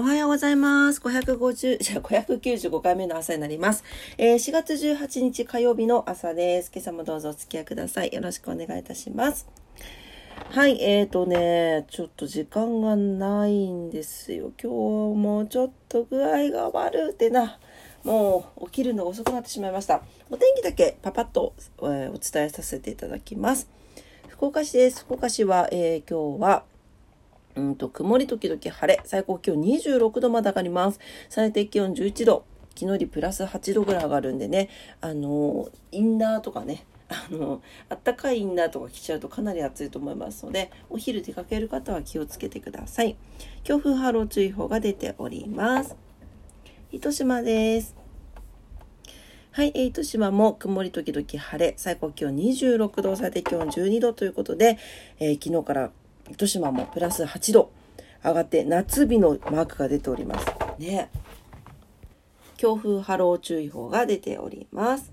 おはようございます。550、じゃあ595回目の朝になります。えー4月18日火曜日の朝です。今朝もどうぞお付き合いください。よろしくお願いいたします。はい、えーとね、ちょっと時間がないんですよ。今日もちょっと具合が悪ってな。もう起きるのが遅くなってしまいました。お天気だけパパッと、えーお伝えさせていただきます。福岡市です。福岡市は、えー今日は、うんと、曇り時々晴れ。最高気温26度まで上がります。最低気温11度。昨日よりプラス8度ぐらい上がるんでね、あの、インナーとかね、あの、あったかいインナーとか着ちゃうとかなり暑いと思いますので、お昼出かける方は気をつけてください。強風波浪注意報が出ております。糸島です。はい、えー糸島も曇り時々晴れ、最高気温26度、最低気温12度ということで、えー昨日から糸島もプラス8度上がって夏日のマークが出ております。ね。強風波浪注意報が出ております。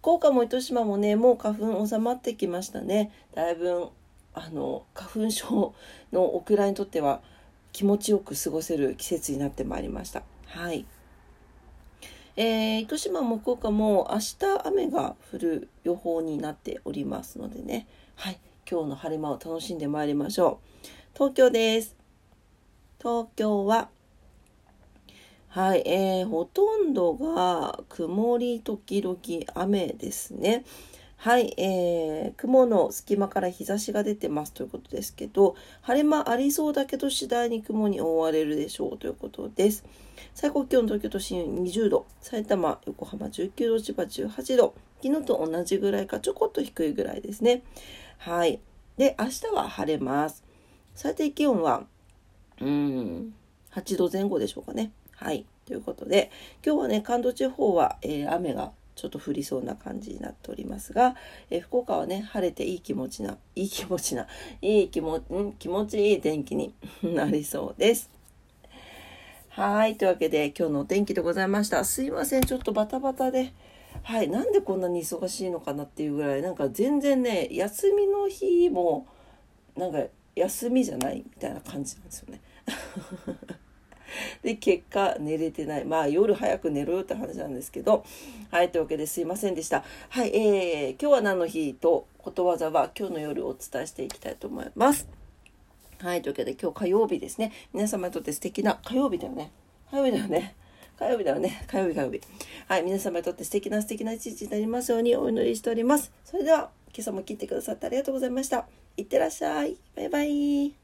福岡も糸島もね、もう花粉収まってきましたね。だいぶ、あの、花粉症のオクラにとっては気持ちよく過ごせる季節になってまいりました。はい。えー、糸島も福岡も明日雨が降る予報になっておりますのでね。はい。今日の晴れ間を楽しんでまいりましょう。東京です。東京は、はい、えー、ほとんどが曇り時々雨ですね。はい、えー、雲の隙間から日差しが出てますということですけど、晴れ間ありそうだけど次第に雲に覆われるでしょうということです。最高気温東京都心20度、埼玉、横浜19度、千葉18度、昨日と同じぐらいかちょこっと低いぐらいですね。はい。で、明日は晴れます。最低気温は、うん、8度前後でしょうかね。はい。ということで、今日はね、関東地方は、えー雨がちょっと降りそうな感じになっておりますが、えー福岡はね、晴れていい気持ちな、いい気持ちな、いい気持ち、ん気持ちいい天気に なりそうです。はい。というわけで、今日のお天気でございました。すいません。ちょっとバタバタで。はい。なんでこんなに忙しいのかなっていうぐらい、なんか全然ね、休みの日も、なんか休みじゃないみたいな感じなんですよね。で、結果寝れてない。まあ夜早く寝ろよって話なんですけど。はい。というわけですいませんでした。はい。えー、今日は何の日とことわざは今日の夜お伝えしていきたいと思います。はい。というわけで今日火曜日ですね。皆様にとって素敵な火曜日だよね。火曜日だよね。火曜日だよね。火曜日火曜日。はい。皆様にとって素敵な素敵な一日になりますようにお祈りしております。それでは今朝も聞いてくださってありがとうございました。いってらっしゃい。バイバイ。